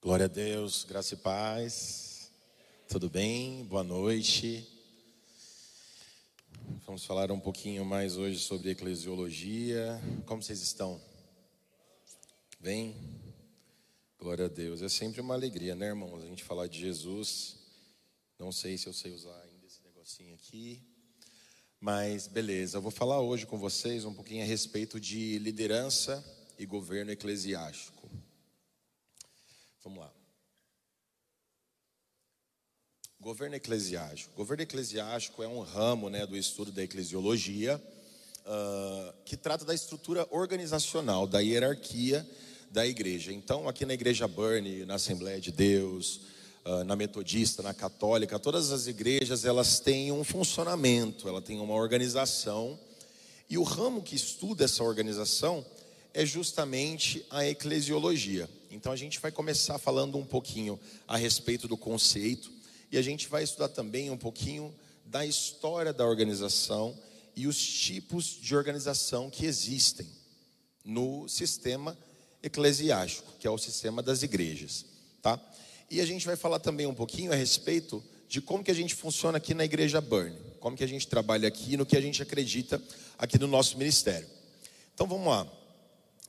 Glória a Deus, graça e paz. Tudo bem? Boa noite. Vamos falar um pouquinho mais hoje sobre eclesiologia. Como vocês estão? Bem? Glória a Deus. É sempre uma alegria, né, irmãos? A gente falar de Jesus. Não sei se eu sei usar ainda esse negocinho aqui. Mas beleza, eu vou falar hoje com vocês um pouquinho a respeito de liderança e governo eclesiástico. Vamos lá. Governo eclesiástico. Governo eclesiástico é um ramo né, do estudo da eclesiologia uh, que trata da estrutura organizacional, da hierarquia da igreja. Então, aqui na igreja Burn, na Assembleia de Deus, uh, na Metodista, na Católica, todas as igrejas elas têm um funcionamento, ela tem uma organização e o ramo que estuda essa organização é justamente a eclesiologia. Então a gente vai começar falando um pouquinho a respeito do conceito e a gente vai estudar também um pouquinho da história da organização e os tipos de organização que existem no sistema eclesiástico, que é o sistema das igrejas, tá? E a gente vai falar também um pouquinho a respeito de como que a gente funciona aqui na igreja Burn, como que a gente trabalha aqui, no que a gente acredita aqui no nosso ministério. Então vamos lá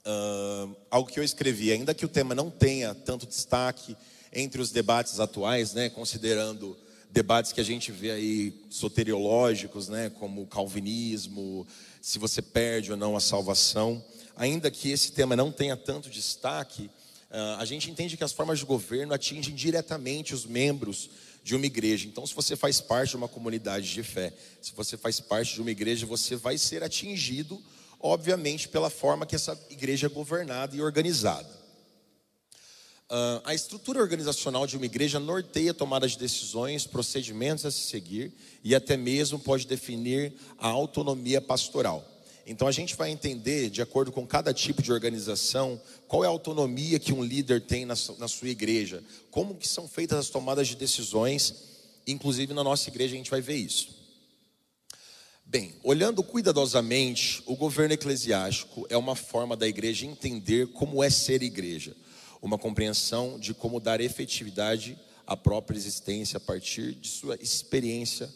uh, algo que eu escrevi, ainda que o tema não tenha tanto destaque entre os debates atuais, né, considerando debates que a gente vê aí soteriológicos, né, como o calvinismo, se você perde ou não a salvação, ainda que esse tema não tenha tanto destaque, uh, a gente entende que as formas de governo atingem diretamente os membros de uma igreja. Então, se você faz parte de uma comunidade de fé, se você faz parte de uma igreja, você vai ser atingido obviamente pela forma que essa igreja é governada e organizada. Uh, a estrutura organizacional de uma igreja norteia a tomada de decisões, procedimentos a se seguir e até mesmo pode definir a autonomia pastoral. Então a gente vai entender, de acordo com cada tipo de organização, qual é a autonomia que um líder tem na, na sua igreja, como que são feitas as tomadas de decisões, inclusive na nossa igreja a gente vai ver isso. Bem, olhando cuidadosamente, o governo eclesiástico é uma forma da igreja entender como é ser igreja, uma compreensão de como dar efetividade à própria existência a partir de sua experiência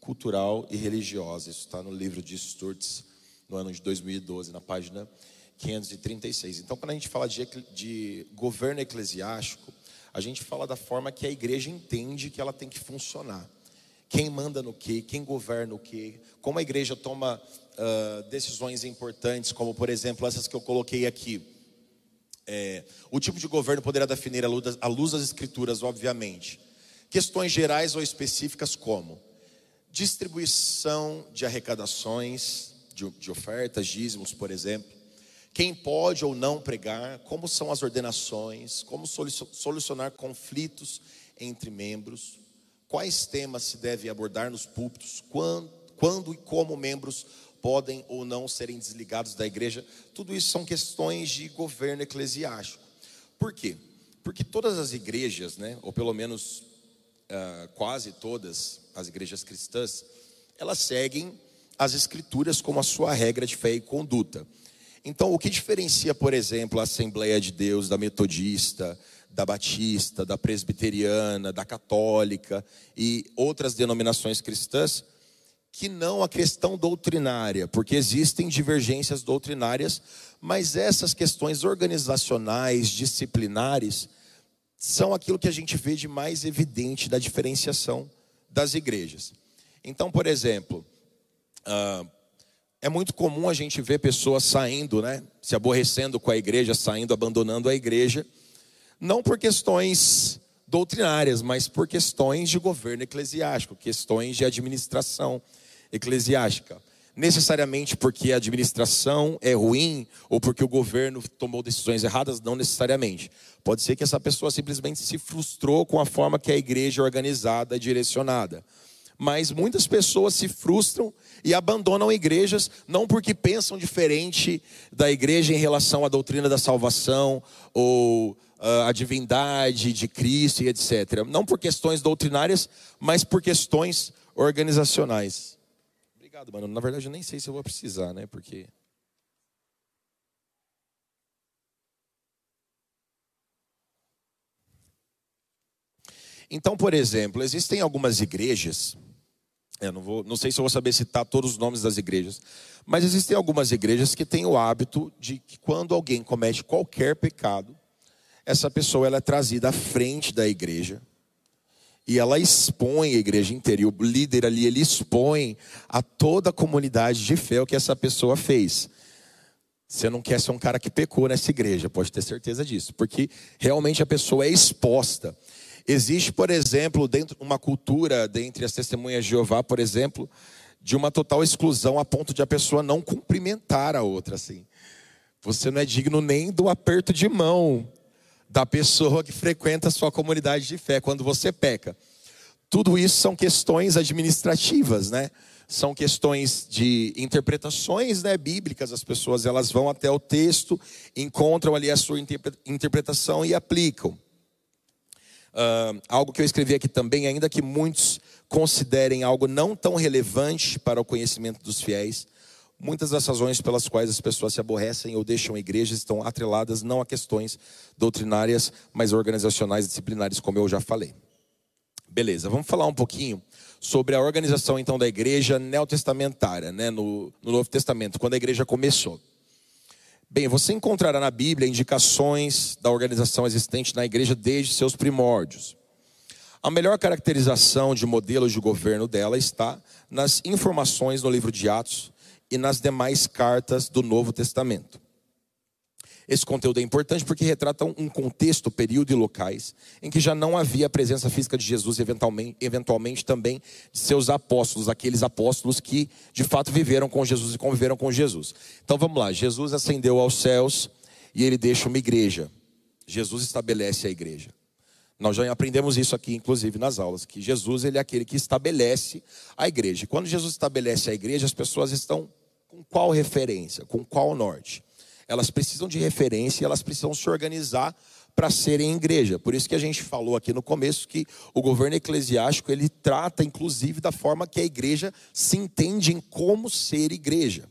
cultural e religiosa. Isso está no livro de Sturtz, no ano de 2012, na página 536. Então, quando a gente fala de, de governo eclesiástico, a gente fala da forma que a igreja entende que ela tem que funcionar quem manda no que, quem governa o que, como a igreja toma uh, decisões importantes, como por exemplo essas que eu coloquei aqui. É, o tipo de governo poderá definir à luz das escrituras, obviamente. Questões gerais ou específicas como distribuição de arrecadações, de, de ofertas, dízimos, por exemplo. Quem pode ou não pregar, como são as ordenações, como solucionar conflitos entre membros quais temas se deve abordar nos púlpitos, quando, quando e como membros podem ou não serem desligados da igreja. Tudo isso são questões de governo eclesiástico. Por quê? Porque todas as igrejas, né, ou pelo menos uh, quase todas as igrejas cristãs, elas seguem as escrituras como a sua regra de fé e conduta. Então, o que diferencia, por exemplo, a Assembleia de Deus da Metodista, da Batista, da Presbiteriana, da Católica e outras denominações cristãs, que não a questão doutrinária, porque existem divergências doutrinárias, mas essas questões organizacionais, disciplinares, são aquilo que a gente vê de mais evidente da diferenciação das igrejas. Então, por exemplo, uh, é muito comum a gente ver pessoas saindo, né, se aborrecendo com a igreja, saindo, abandonando a igreja não por questões doutrinárias, mas por questões de governo eclesiástico, questões de administração eclesiástica. Necessariamente porque a administração é ruim ou porque o governo tomou decisões erradas, não necessariamente. Pode ser que essa pessoa simplesmente se frustrou com a forma que a igreja é organizada e direcionada. Mas muitas pessoas se frustram e abandonam igrejas não porque pensam diferente da igreja em relação à doutrina da salvação ou a divindade de Cristo e etc. Não por questões doutrinárias, mas por questões organizacionais. Obrigado, mano. Na verdade, eu nem sei se eu vou precisar, né? Porque. Então, por exemplo, existem algumas igrejas, eu não, vou, não sei se eu vou saber citar todos os nomes das igrejas, mas existem algumas igrejas que têm o hábito de que quando alguém comete qualquer pecado, essa pessoa ela é trazida à frente da igreja e ela expõe a igreja inteira. E o líder ali, ele expõe a toda a comunidade de fé o que essa pessoa fez. Você não quer ser um cara que pecou nessa igreja, pode ter certeza disso, porque realmente a pessoa é exposta. Existe, por exemplo, dentro uma cultura dentre as testemunhas de Jeová, por exemplo, de uma total exclusão a ponto de a pessoa não cumprimentar a outra assim. Você não é digno nem do aperto de mão da pessoa que frequenta a sua comunidade de fé quando você peca. Tudo isso são questões administrativas, né? São questões de interpretações né, bíblicas. As pessoas elas vão até o texto, encontram ali a sua interpretação e aplicam. Uh, algo que eu escrevi aqui também, ainda que muitos considerem algo não tão relevante para o conhecimento dos fiéis, muitas das razões pelas quais as pessoas se aborrecem ou deixam a igreja estão atreladas não a questões doutrinárias, mas organizacionais e disciplinares, como eu já falei. Beleza, vamos falar um pouquinho sobre a organização então da igreja neotestamentária, né, no, no Novo Testamento, quando a igreja começou. Bem, você encontrará na Bíblia indicações da organização existente na igreja desde seus primórdios. A melhor caracterização de modelos de governo dela está nas informações no livro de Atos e nas demais cartas do Novo Testamento. Esse conteúdo é importante porque retrata um contexto, período e locais em que já não havia a presença física de Jesus, eventualmente, eventualmente também de seus apóstolos, aqueles apóstolos que de fato viveram com Jesus e conviveram com Jesus. Então vamos lá, Jesus ascendeu aos céus e ele deixa uma igreja. Jesus estabelece a igreja. Nós já aprendemos isso aqui, inclusive nas aulas, que Jesus ele é aquele que estabelece a igreja. Quando Jesus estabelece a igreja, as pessoas estão com qual referência, com qual norte? elas precisam de referência e elas precisam se organizar para serem igreja. Por isso que a gente falou aqui no começo que o governo eclesiástico ele trata inclusive da forma que a igreja se entende em como ser igreja.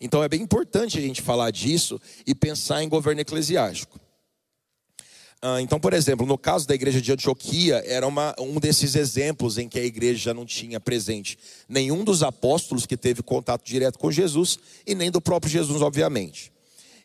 Então é bem importante a gente falar disso e pensar em governo eclesiástico. Ah, então, por exemplo, no caso da igreja de Antioquia, era uma, um desses exemplos em que a igreja não tinha presente nenhum dos apóstolos que teve contato direto com Jesus e nem do próprio Jesus, obviamente.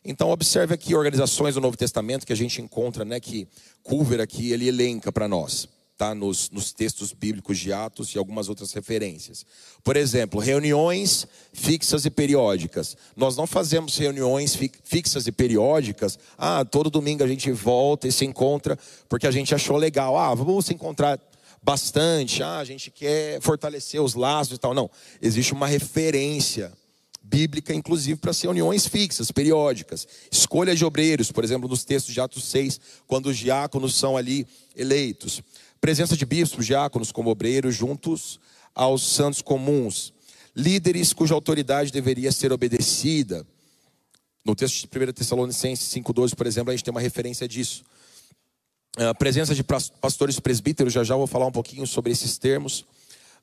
Então observe aqui organizações do Novo Testamento que a gente encontra, né, que Culver aqui ele elenca para nós, tá, nos, nos textos bíblicos de Atos e algumas outras referências. Por exemplo, reuniões fixas e periódicas. Nós não fazemos reuniões fi, fixas e periódicas. Ah, todo domingo a gente volta e se encontra porque a gente achou legal. Ah, vamos se encontrar bastante. Ah, a gente quer fortalecer os laços e tal. Não, existe uma referência bíblica, inclusive para reuniões fixas, periódicas. Escolha de obreiros, por exemplo, nos textos de Atos 6, quando os diáconos são ali eleitos. Presença de bispos, diáconos como obreiros juntos aos santos comuns. Líderes cuja autoridade deveria ser obedecida. No texto de 1 Tessalonicenses 5,12, por exemplo, a gente tem uma referência disso. A presença de pastores presbíteros, já já vou falar um pouquinho sobre esses termos.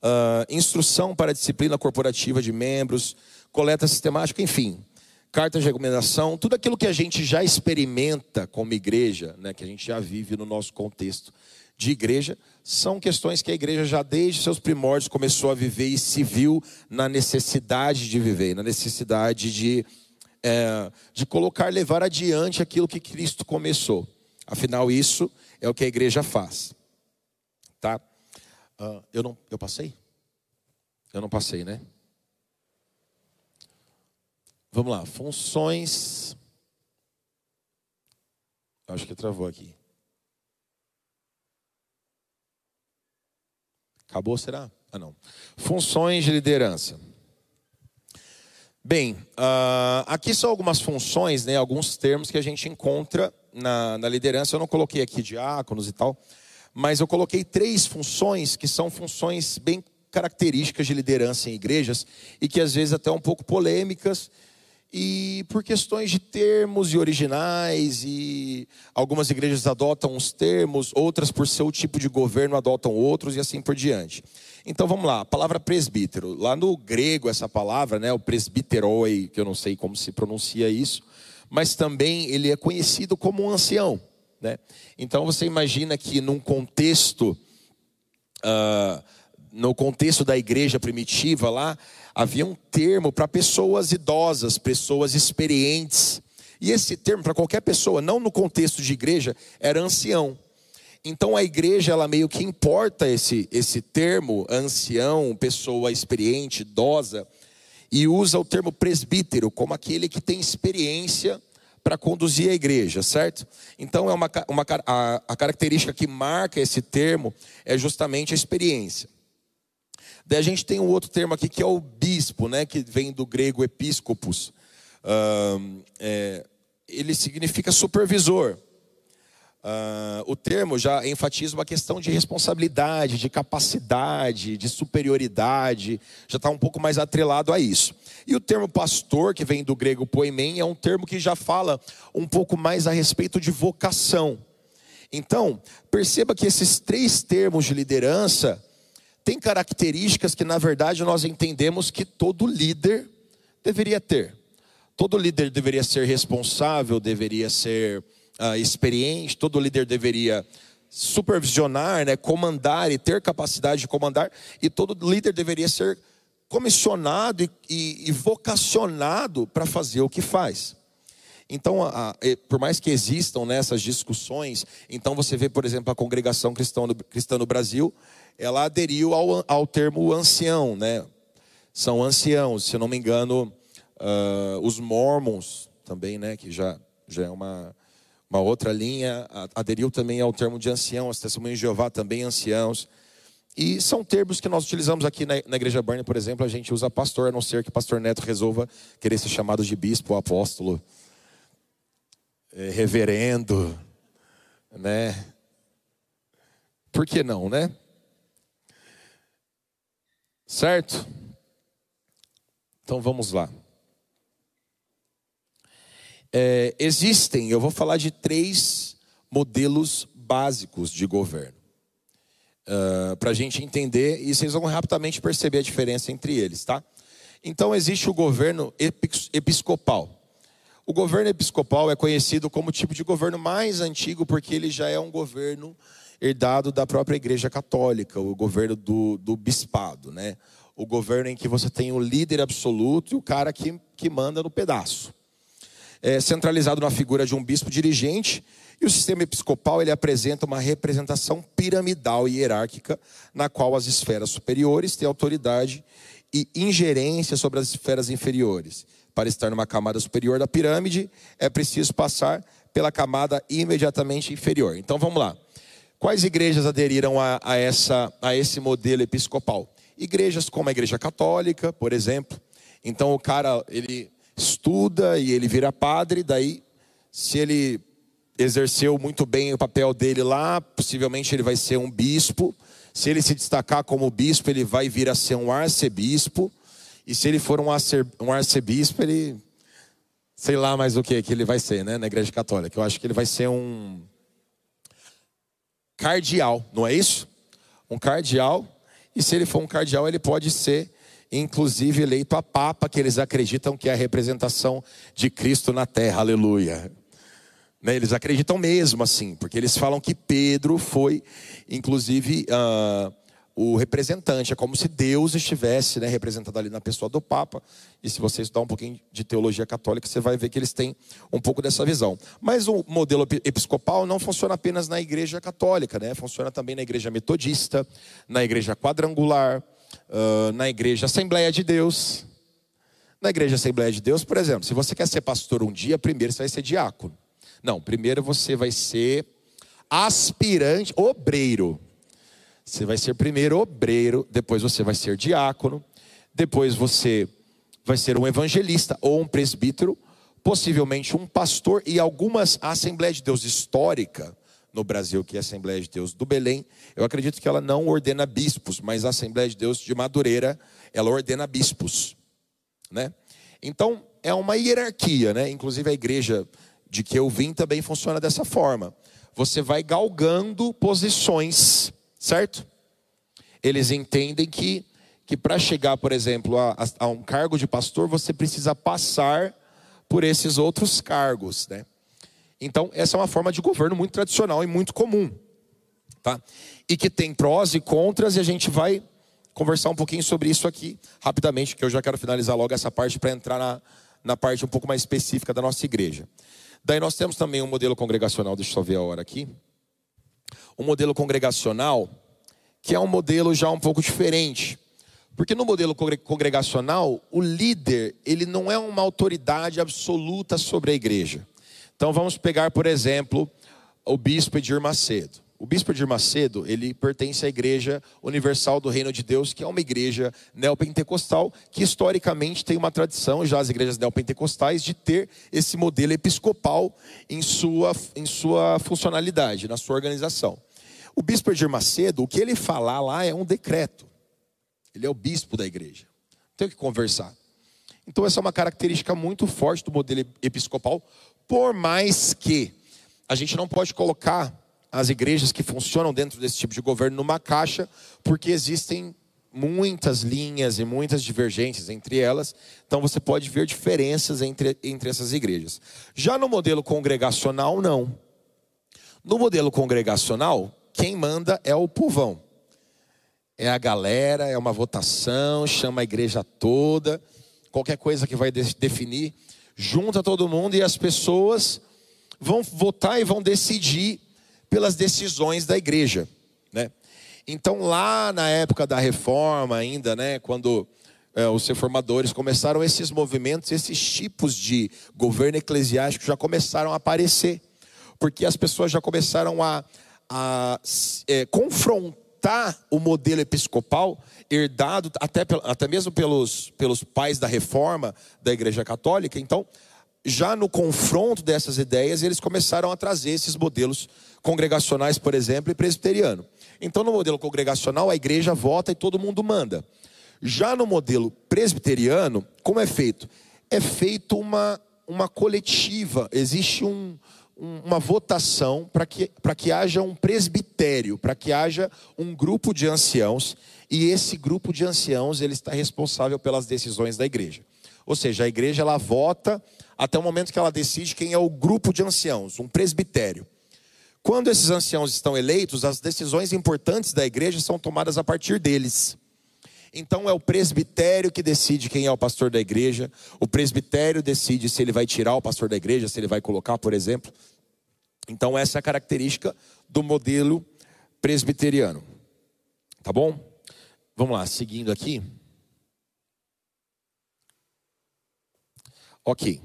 Uh, instrução para disciplina corporativa de membros, coleta sistemática, enfim, cartas de recomendação, tudo aquilo que a gente já experimenta como igreja, né, que a gente já vive no nosso contexto de igreja, são questões que a igreja já desde seus primórdios começou a viver e se viu na necessidade de viver, na necessidade de, é, de colocar, levar adiante aquilo que Cristo começou. Afinal, isso é o que a igreja faz. Tá? Uh, eu não, eu passei? Eu não passei, né? Vamos lá, funções. Acho que travou aqui. Acabou, será? Ah, não. Funções de liderança. Bem, uh, aqui são algumas funções, né, alguns termos que a gente encontra na, na liderança. Eu não coloquei aqui diáconos e tal, mas eu coloquei três funções que são funções bem características de liderança em igrejas e que às vezes até um pouco polêmicas e por questões de termos e originais, e algumas igrejas adotam uns termos, outras, por seu tipo de governo, adotam outros e assim por diante. Então vamos lá, a palavra presbítero. Lá no grego, essa palavra, né, o presbiteroi, que eu não sei como se pronuncia isso, mas também ele é conhecido como um ancião. Né? Então você imagina que num contexto uh, no contexto da igreja primitiva lá, havia um termo para pessoas idosas, pessoas experientes. E esse termo, para qualquer pessoa, não no contexto de igreja, era ancião. Então a igreja, ela meio que importa esse, esse termo, ancião, pessoa experiente, idosa, e usa o termo presbítero como aquele que tem experiência para conduzir a igreja, certo? Então é uma, uma a, a característica que marca esse termo é justamente a experiência. Daí a gente tem um outro termo aqui que é o bispo, né, que vem do grego episcopos. Uh, é, ele significa supervisor. Uh, o termo já enfatiza uma questão de responsabilidade, de capacidade, de superioridade, já está um pouco mais atrelado a isso. E o termo pastor, que vem do grego poimen, é um termo que já fala um pouco mais a respeito de vocação. Então, perceba que esses três termos de liderança tem características que, na verdade, nós entendemos que todo líder deveria ter. Todo líder deveria ser responsável, deveria ser uh, experiente, todo líder deveria supervisionar, né, comandar e ter capacidade de comandar, e todo líder deveria ser comissionado e, e, e vocacionado para fazer o que faz. Então, a, a, por mais que existam nessas discussões, então você vê, por exemplo, a congregação cristã no, cristã no Brasil, ela aderiu ao, ao termo ancião, né? São anciãos, se não me engano, uh, os mormons também, né? Que já, já é uma, uma outra linha, aderiu também ao termo de ancião, as testemunhas de Jeová também anciãos. E são termos que nós utilizamos aqui na, na Igreja Burn, por exemplo, a gente usa pastor, a não ser que pastor Neto resolva querer ser chamado de bispo, apóstolo, é, reverendo, né? Por que não, né? Certo? Então vamos lá. É, existem, eu vou falar de três modelos básicos de governo. Uh, ah, Para a gente entender, e vocês vão rapidamente perceber a diferença entre eles, tá? Então existe o governo episcopal. O governo episcopal é conhecido como o tipo de governo mais antigo, porque ele já é um governo herdado da própria Igreja Católica, o governo do, do bispado, né? O governo em que você tem o líder absoluto e o cara que, que manda no pedaço. É centralizado na figura de um bispo dirigente, e o sistema episcopal ele apresenta uma representação piramidal e hierárquica, na qual as esferas superiores têm autoridade e ingerência sobre as esferas inferiores. Para estar numa camada superior da pirâmide, é preciso passar pela camada imediatamente inferior. Então vamos lá. Quais igrejas aderiram a, a, essa, a esse modelo episcopal? Igrejas como a Igreja Católica, por exemplo. Então o cara, ele estuda e ele vira padre, daí, se ele exerceu muito bem o papel dele lá, possivelmente ele vai ser um bispo. Se ele se destacar como bispo, ele vai vir a ser um arcebispo. E se ele for um, um arcebispo, ele. Sei lá mais o que que ele vai ser, né, na Igreja Católica. Eu acho que ele vai ser um cardeal, não é isso? Um cardeal, e se ele for um cardeal, ele pode ser inclusive eleito a papa, que eles acreditam que é a representação de Cristo na terra, aleluia. Né, eles acreditam mesmo assim, porque eles falam que Pedro foi, inclusive, uh, o representante. É como se Deus estivesse né, representado ali na pessoa do Papa. E se você estudar um pouquinho de teologia católica, você vai ver que eles têm um pouco dessa visão. Mas o modelo episcopal não funciona apenas na igreja católica, né? funciona também na igreja metodista, na igreja quadrangular, uh, na igreja Assembleia de Deus. Na igreja Assembleia de Deus, por exemplo, se você quer ser pastor um dia, primeiro você vai ser diácono. Não, primeiro você vai ser aspirante, obreiro. Você vai ser primeiro obreiro, depois você vai ser diácono, depois você vai ser um evangelista ou um presbítero, possivelmente um pastor e algumas Assembleia de Deus histórica no Brasil, que é a Assembleia de Deus do Belém, eu acredito que ela não ordena bispos, mas a Assembleia de Deus de Madureira, ela ordena bispos, né? Então, é uma hierarquia, né? Inclusive a igreja de que eu vim também funciona dessa forma. Você vai galgando posições certo? Eles entendem que, que para chegar, por exemplo, a, a, um cargo de pastor, você precisa passar por esses outros cargos, né? Então, essa é uma forma de governo muito tradicional e muito comum. tá? E que tem prós e contras e a gente vai conversar um pouquinho sobre isso aqui rapidamente, que eu já quero finalizar logo essa parte para entrar na, na parte um pouco mais específica da nossa igreja. Daí nós temos também um modelo congregacional, deixa eu só ver a hora aqui. Um modelo congregacional, que é um modelo já um pouco diferente. Porque no modelo congregacional, o líder, ele não é uma autoridade absoluta sobre a igreja. Então vamos pegar, por exemplo, o bispo Edir Macedo. O bispo Edir Macedo, ele pertence à Igreja Universal do Reino de Deus, que é uma igreja neopentecostal, que historicamente tem uma tradição, já as igrejas neopentecostais, de ter esse modelo episcopal em sua, em sua funcionalidade, na sua organização. O bispo Edir Macedo, o que ele falar lá é um decreto. Ele é o bispo da igreja. Tem que conversar. Então, essa é uma característica muito forte do modelo episcopal, por mais que a gente não pode colocar as igrejas que funcionam dentro desse tipo de governo numa caixa, porque existem muitas linhas e muitas divergências entre elas, então você pode ver diferenças entre, entre essas igrejas. Já no modelo congregacional, não. No modelo congregacional, quem manda é o povão. É a galera, é uma votação, chama a igreja toda, qualquer coisa que vai definir, junta todo mundo e as pessoas vão votar e vão decidir pelas decisões da igreja, né? Então lá na época da reforma ainda, né, quando é, os reformadores começaram esses movimentos, esses tipos de governo eclesiástico já começaram a aparecer, porque as pessoas já começaram a, a é, confrontar o modelo episcopal herdado até, até mesmo pelos, pelos pais da reforma da Igreja Católica. Então, já no confronto dessas ideias, eles começaram a trazer esses modelos congregacionais, por exemplo, e presbiteriano. Então, no modelo congregacional, a igreja vota e todo mundo manda. Já no modelo presbiteriano, como é feito? É feito uma, uma coletiva, existe um, um, uma votação para que, que haja um presbitério, para que haja um grupo de anciãos, e esse grupo de anciãos ele está responsável pelas decisões da igreja. Ou seja, a igreja ela vota até o momento que ela decide quem é o grupo de anciãos, um presbitério. Quando esses anciãos estão eleitos, as decisões importantes da igreja são tomadas a partir deles. Então é o presbitério que decide quem é o pastor da igreja. O presbitério decide se ele vai tirar o pastor da igreja, se ele vai colocar, por exemplo. Então essa é a característica do modelo presbiteriano. Tá bom? Vamos lá, seguindo aqui. Ok.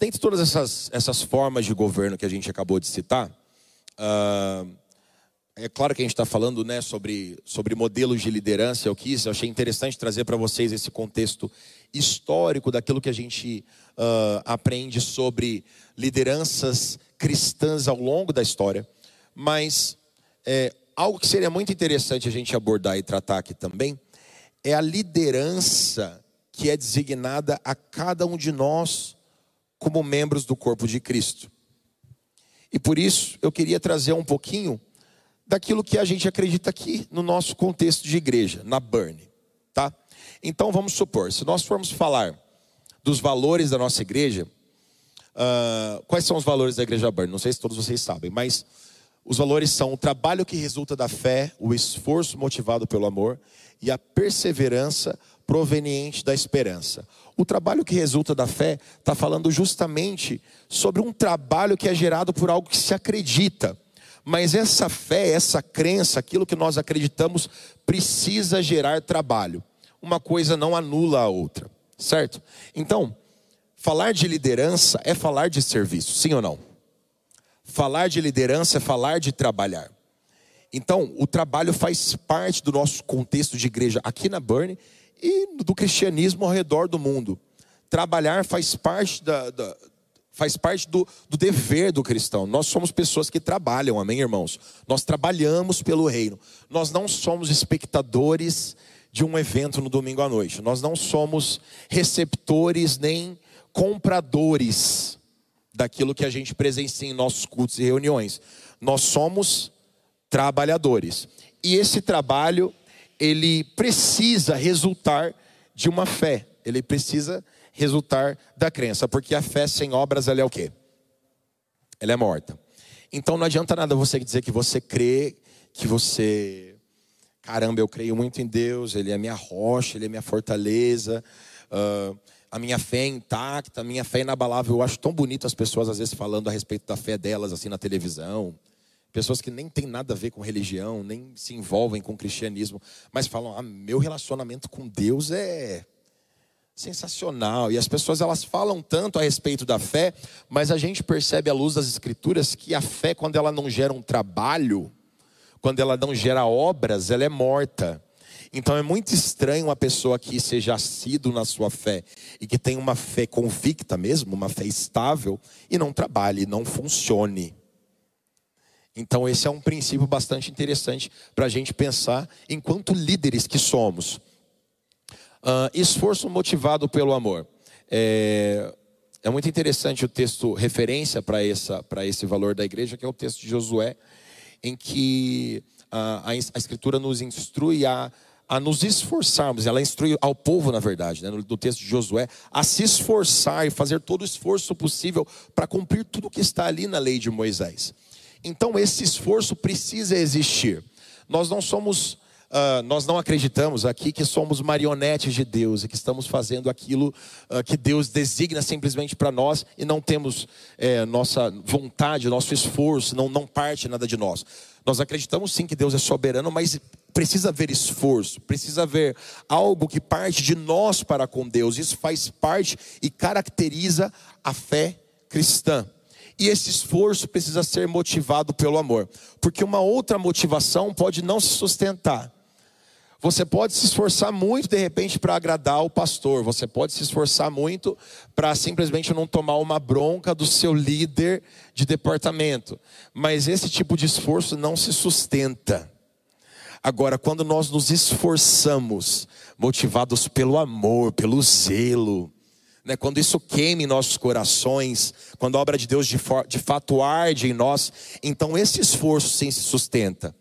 Dentre todas essas, essas formas de governo que a gente acabou de citar, uh, é claro que a gente está falando né, sobre, sobre modelos de liderança. Eu quis, eu achei interessante trazer para vocês esse contexto histórico daquilo que a gente uh, aprende sobre lideranças cristãs ao longo da história. Mas é, algo que seria muito interessante a gente abordar e tratar aqui também é a liderança que é designada a cada um de nós como membros do corpo de Cristo. E por isso eu queria trazer um pouquinho daquilo que a gente acredita aqui no nosso contexto de igreja, na Burn, tá? Então vamos supor, se nós formos falar dos valores da nossa igreja, uh, quais são os valores da igreja Burn? Não sei se todos vocês sabem, mas os valores são o trabalho que resulta da fé, o esforço motivado pelo amor e a perseverança proveniente da esperança. O trabalho que resulta da fé está falando justamente sobre um trabalho que é gerado por algo que se acredita. Mas essa fé, essa crença, aquilo que nós acreditamos, precisa gerar trabalho. Uma coisa não anula a outra, certo? Então, falar de liderança é falar de serviço, sim ou não? Falar de liderança é falar de trabalhar. Então, o trabalho faz parte do nosso contexto de igreja aqui na Burn e do cristianismo ao redor do mundo. Trabalhar faz parte, da, da faz parte do, do, dever do cristão. Nós somos pessoas que trabalham, amém, irmãos? Nós trabalhamos pelo reino. Nós não somos espectadores de um evento no domingo à noite. Nós não somos receptores nem compradores daquilo que a gente presencia em nossos cultos e reuniões. Nós somos trabalhadores. E esse trabalho ele precisa resultar de uma fé. Ele precisa resultar da crença, porque a fé sem obras ela é o quê? Ela é morta. Então não adianta nada você dizer que você crê, que você. Caramba, eu creio muito em Deus, Ele é minha rocha, Ele é minha fortaleza, uh, a minha fé é intacta, a minha fé é inabalável. Eu acho tão bonito as pessoas às vezes falando a respeito da fé delas assim na televisão. Pessoas que nem têm nada a ver com religião, nem se envolvem com cristianismo, mas falam: ah, meu relacionamento com Deus é sensacional. E as pessoas elas falam tanto a respeito da fé, mas a gente percebe à luz das escrituras que a fé quando ela não gera um trabalho, quando ela não gera obras, ela é morta. Então é muito estranho uma pessoa que seja assíduo na sua fé e que tenha uma fé convicta mesmo, uma fé estável e não trabalhe, não funcione. Então, esse é um princípio bastante interessante para a gente pensar enquanto líderes que somos. Uh, esforço motivado pelo amor. É, é muito interessante o texto referência para esse valor da igreja, que é o texto de Josué, em que a, a, a Escritura nos instrui a, a nos esforçarmos, ela instrui ao povo, na verdade, né, no, no, texto de Josué, a se esforçar e fazer todo o esforço possível para cumprir tudo que está ali na lei de Moisés. Então esse esforço precisa existir. Nós não somos, uh, nós não acreditamos aqui que somos marionetes de Deus e que estamos fazendo aquilo uh, que Deus designa simplesmente para nós e não temos é, nossa vontade, nosso esforço, não, não parte nada de nós. Nós acreditamos sim que Deus é soberano, mas precisa haver esforço, precisa haver algo que parte de nós para com Deus. Isso faz parte e caracteriza a fé cristã. E esse esforço precisa ser motivado pelo amor, porque uma outra motivação pode não se sustentar. Você pode se esforçar muito de repente para agradar o pastor, você pode se esforçar muito para simplesmente não tomar uma bronca do seu líder de departamento, mas esse tipo de esforço não se sustenta. Agora, quando nós nos esforçamos, motivados pelo amor, pelo zelo, né, quando isso queima em nossos corações, quando a obra de Deus de, de fato arde em nós, então esse esforço sim se sustenta.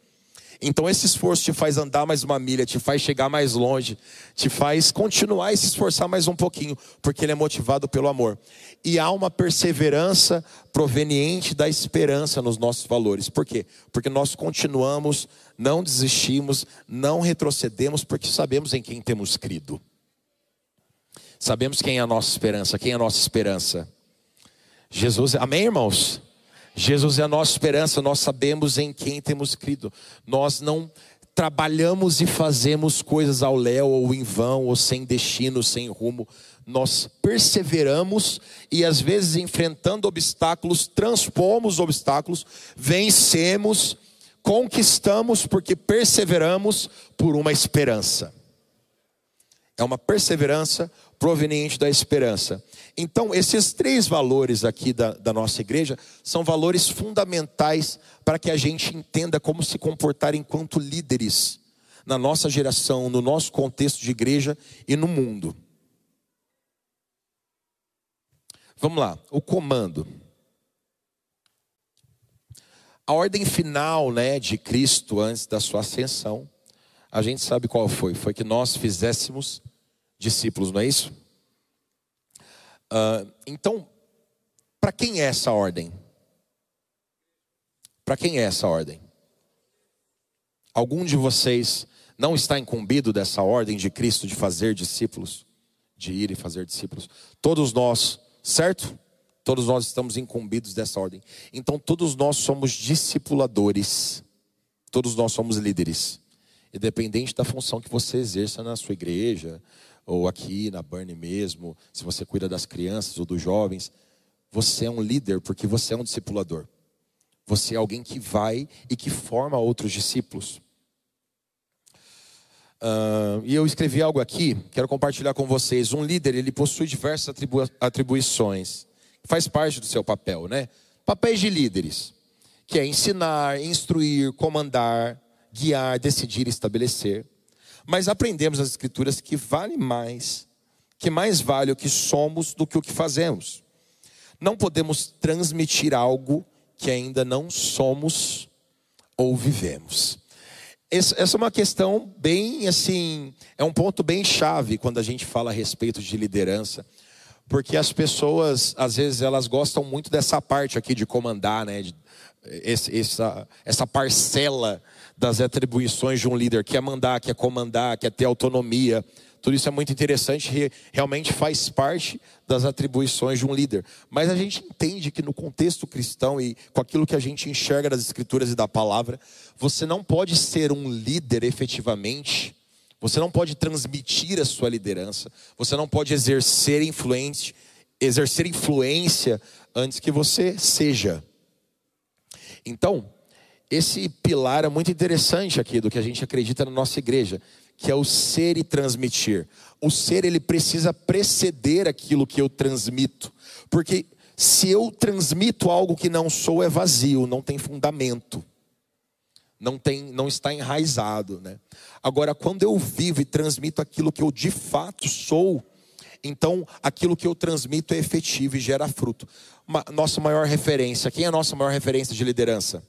Então esse esforço te faz andar mais uma milha, te faz chegar mais longe, te faz continuar e se esforçar mais um pouquinho, porque ele é motivado pelo amor. E há uma perseverança proveniente da esperança nos nossos valores. Por quê? Porque nós continuamos, não desistimos, não retrocedemos, porque sabemos em quem temos crido. Sabemos quem é a nossa esperança. Quem é a nossa esperança? Jesus. Amém, irmãos? Jesus é a nossa esperança. Nós sabemos em quem temos crido. Nós não trabalhamos e fazemos coisas ao léu ou em vão ou sem destino, sem rumo. Nós perseveramos e às vezes enfrentando obstáculos, transpomos obstáculos, vencemos, conquistamos porque perseveramos por uma esperança. É uma perseverança proveniente da esperança. Então, esses três valores aqui da, da, nossa igreja são valores fundamentais para que a gente entenda como se comportar enquanto líderes na nossa geração, no nosso contexto de igreja e no mundo. Vamos lá, o comando. A ordem final né, de Cristo antes da sua ascensão, a gente sabe qual foi: foi que nós fizéssemos discípulos, não é isso? Uh, então, para quem é essa ordem? Para quem é essa ordem? Algum de vocês não está incumbido dessa ordem de Cristo de fazer discípulos, de ir e fazer discípulos? Todos nós, certo? Todos nós estamos incumbidos dessa ordem. Então, todos nós somos discipuladores. Todos nós somos líderes. Independente da função que você exerça na sua igreja, ou aqui na Burn mesmo, se você cuida das crianças ou dos jovens, você é um líder porque você é um discipulador. Você é alguém que vai e que forma outros discípulos. Uh, e eu escrevi algo aqui, quero compartilhar com vocês. Um líder, ele possui diversas atribu atribuições, faz parte do seu papel, né? Papéis de líderes, que é ensinar, instruir, comandar, guiar, decidir, estabelecer. Mas aprendemos nas Escrituras que vale mais, que mais vale o que somos do que o que fazemos. Não podemos transmitir algo que ainda não somos ou vivemos. Essa é uma questão bem assim, é um ponto bem chave quando a gente fala a respeito de liderança, porque as pessoas, às vezes, elas gostam muito dessa parte aqui de comandar, né? Esse, essa, essa parcela das atribuições de um líder, que é mandar, que é comandar, que é ter autonomia. Tudo isso é muito interessante, realmente faz parte das atribuições de um líder. Mas a gente entende que no contexto cristão e com aquilo que a gente enxerga das escrituras e da palavra, você não pode ser um líder efetivamente, você não pode transmitir a sua liderança, você não pode exercer influente, exercer influência antes que você seja. Então, esse pilar é muito interessante aqui do que a gente acredita na nossa igreja, que é o ser e transmitir. O ser ele precisa preceder aquilo que eu transmito, porque se eu transmito algo que não sou é vazio, não tem fundamento. Não tem, não está enraizado, né? Agora, quando eu vivo e transmito aquilo que eu de fato sou, então aquilo que eu transmito é efetivo e gera fruto uma, nossa maior referência? Quem é a nossa maior referência de liderança?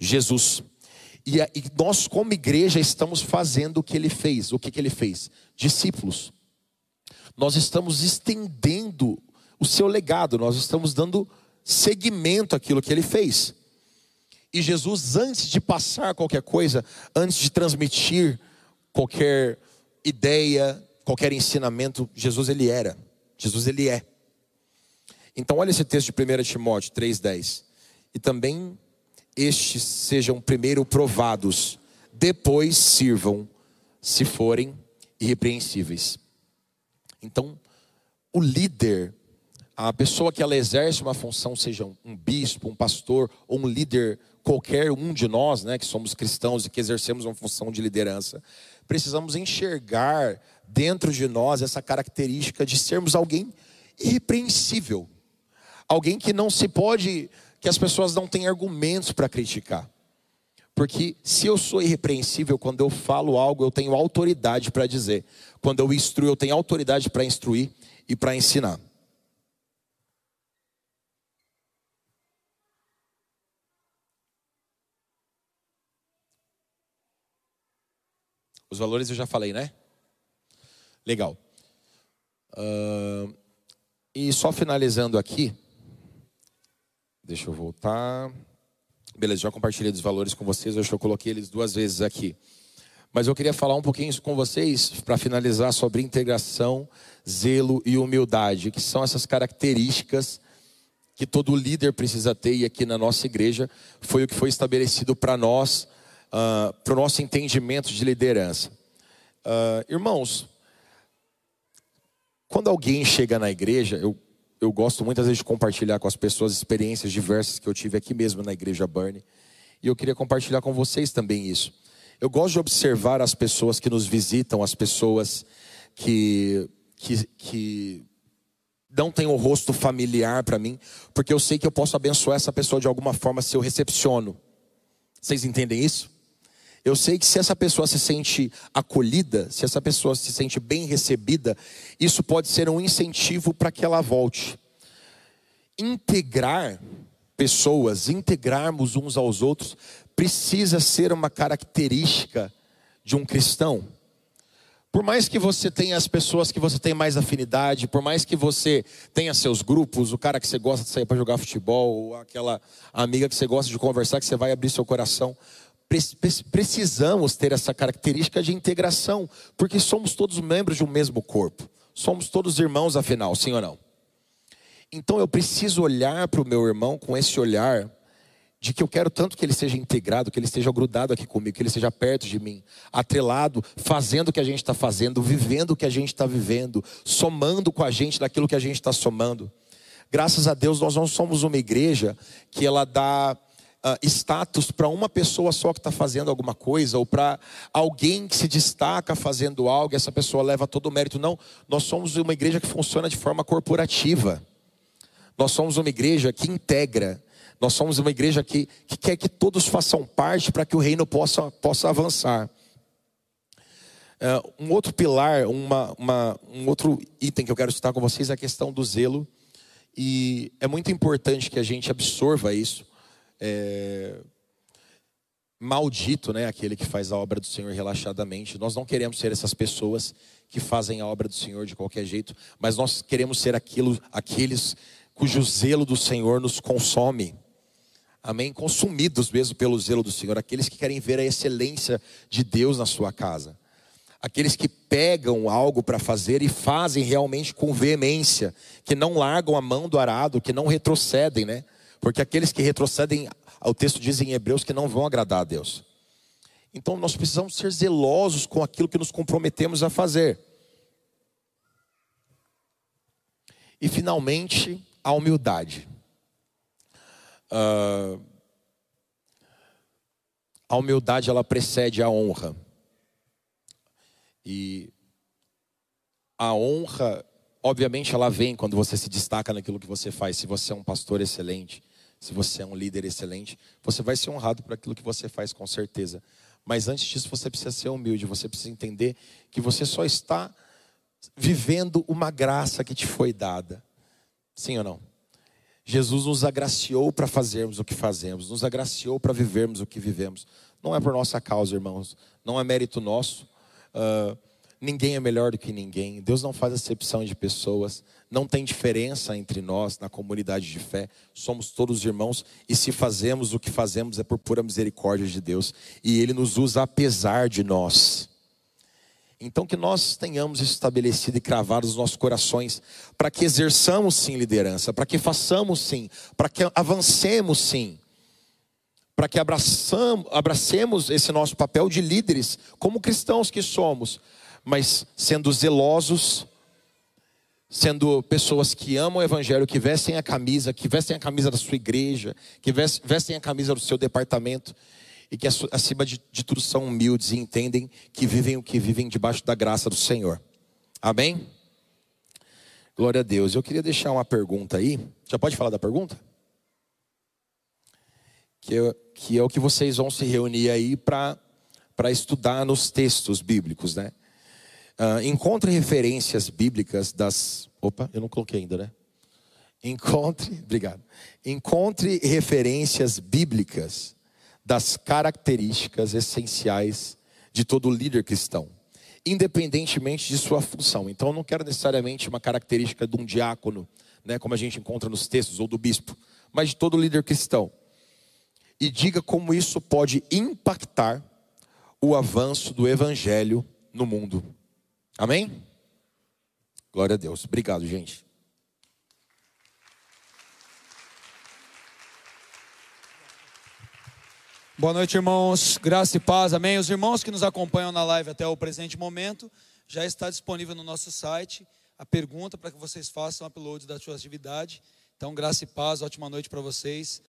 Jesus. E, e nós, como igreja, estamos fazendo o que ele fez. O que, que ele fez? Discípulos. Nós estamos estendendo o seu legado, nós estamos dando seguimento àquilo que ele fez. E Jesus, antes de passar qualquer coisa, antes de transmitir qualquer ideia, qualquer ensinamento, Jesus ele era. Jesus ele é. Então, olha esse texto de 1 Timóteo 3,10. E também estes sejam primeiro provados, depois sirvam, se forem irrepreensíveis. Então, o líder, a pessoa que ela exerce uma função, seja um bispo, um pastor ou um líder, qualquer um de nós, né, que somos cristãos e que exercemos uma função de liderança, precisamos enxergar dentro de nós essa característica de sermos alguém irrepreensível alguém que não se pode, que as pessoas não têm argumentos para criticar. Porque se eu sou irrepreensível, quando eu falo algo, eu tenho autoridade para dizer. Quando eu instruo, eu tenho autoridade para instruir e para ensinar. Os valores eu já falei, né? Legal. Uh, e só finalizando aqui, Deixa eu voltar. Beleza, já compartilhei dos valores com vocês, acho que eu coloquei eles duas vezes aqui. Mas eu queria falar um pouquinho com vocês, para finalizar, sobre integração, zelo e humildade, que são essas características que todo líder precisa ter, e aqui na nossa igreja foi o que foi estabelecido para nós, uh, para o nosso entendimento de liderança. Uh, irmãos, quando alguém chega na igreja, eu eu gosto muitas vezes de compartilhar com as pessoas experiências diversas que eu tive aqui mesmo na igreja Burnie. E eu queria compartilhar com vocês também isso. Eu gosto de observar as pessoas que nos visitam, as pessoas que, que, que não têm o um rosto familiar para mim, porque eu sei que eu posso abençoar essa pessoa de alguma forma se eu recepciono. Vocês entendem isso? Eu sei que se essa pessoa se sente acolhida, se essa pessoa se sente bem recebida, isso pode ser um incentivo para que ela volte. Integrar pessoas, integrarmos uns aos outros, precisa ser uma característica de um cristão. Por mais que você tenha as pessoas que você tem mais afinidade, por mais que você tenha seus grupos, o cara que você gosta de sair para jogar futebol, ou aquela amiga que você gosta de conversar, que você vai abrir seu coração, precisamos ter essa característica de integração, porque somos todos membros de um mesmo corpo. Somos todos irmãos, afinal, sim ou não? Então eu preciso olhar para o meu irmão com esse olhar de que eu quero tanto que ele seja integrado, que ele esteja grudado aqui comigo, que ele esteja perto de mim, atrelado, fazendo o que a gente está fazendo, vivendo o que a gente está vivendo, somando com a gente daquilo que a gente está somando. Graças a Deus nós não somos uma igreja que ela dá uh, status para uma pessoa só que está fazendo alguma coisa, ou para alguém que se destaca fazendo algo, essa pessoa leva todo o mérito. Não, nós somos uma igreja que funciona de forma corporativa. Nós somos uma igreja que integra. Nós somos uma igreja que, que quer que todos façam parte para que o reino possa, possa avançar. Uh, um outro pilar, uma, uma, um outro item que eu quero citar com vocês é a questão do zelo. E é muito importante que a gente absorva isso. É... Maldito, né, aquele que faz a obra do Senhor relaxadamente. Nós não queremos ser essas pessoas que fazem a obra do Senhor de qualquer jeito, mas nós queremos ser aquilo, aqueles cujo zelo do Senhor nos consome. Amém? Consumidos mesmo pelo zelo do Senhor, aqueles que querem ver a excelência de Deus na sua casa. Aqueles que pegam algo para fazer e fazem realmente com veemência, que não largam a mão do arado, que não retrocedem, né? Porque aqueles que retrocedem, o texto diz em Hebreus que não vão agradar a Deus. Então nós precisamos ser zelosos com aquilo que nos comprometemos a fazer. E finalmente, a humildade. Uh, a humildade ela precede a honra. E a honra, obviamente, ela vem quando você se destaca naquilo que você faz. Se você é um pastor excelente, se você é um líder excelente, você vai ser honrado por aquilo que você faz, com certeza. Mas antes disso, você precisa ser humilde, você precisa entender que você só está vivendo uma graça que te foi dada. Sim ou não? Jesus nos agraciou para fazermos o que fazemos, nos agraciou para vivermos o que vivemos. Não é por nossa causa, irmãos, não é mérito nosso, Uh, ninguém é melhor do que ninguém. Deus não faz acepção de pessoas. Não tem diferença entre nós na comunidade de fé. Somos todos irmãos. E se fazemos o que fazemos é por pura misericórdia de Deus. E Ele nos usa apesar de nós. Então, que nós tenhamos estabelecido e cravado os nossos corações, para que exerçamos sim liderança, para que façamos sim, para que avancemos sim para que abraçamos, abracemos esse nosso papel de líderes, como cristãos que somos, mas sendo zelosos, sendo pessoas que amam o Evangelho, que vestem a camisa, que vestem a camisa da sua igreja, que vestem a camisa do seu departamento, e que acima de, de tudo são humildes e entendem que vivem o que vivem debaixo da graça do Senhor. Amém? Glória a Deus. Eu queria deixar uma pergunta aí. Já pode falar da pergunta? que que é o que vocês vão se reunir aí para estudar nos textos bíblicos, né? Uh, encontre referências bíblicas das. Opa, eu não coloquei ainda, né? Encontre, obrigado. Encontre referências bíblicas das características essenciais de todo líder cristão, independentemente de sua função. Então, eu não quero necessariamente uma característica de um diácono, né, como a gente encontra nos textos, ou do bispo, mas de todo líder cristão e diga como isso pode impactar o avanço do evangelho no mundo. Amém? Glória a Deus. Obrigado, gente. Boa noite, irmãos. Graça e paz. Amém. Os irmãos que nos acompanham na live até o presente momento, já está disponível no nosso site a pergunta para que vocês façam upload da sua atividade. Então, graça e paz. Ótima noite para vocês.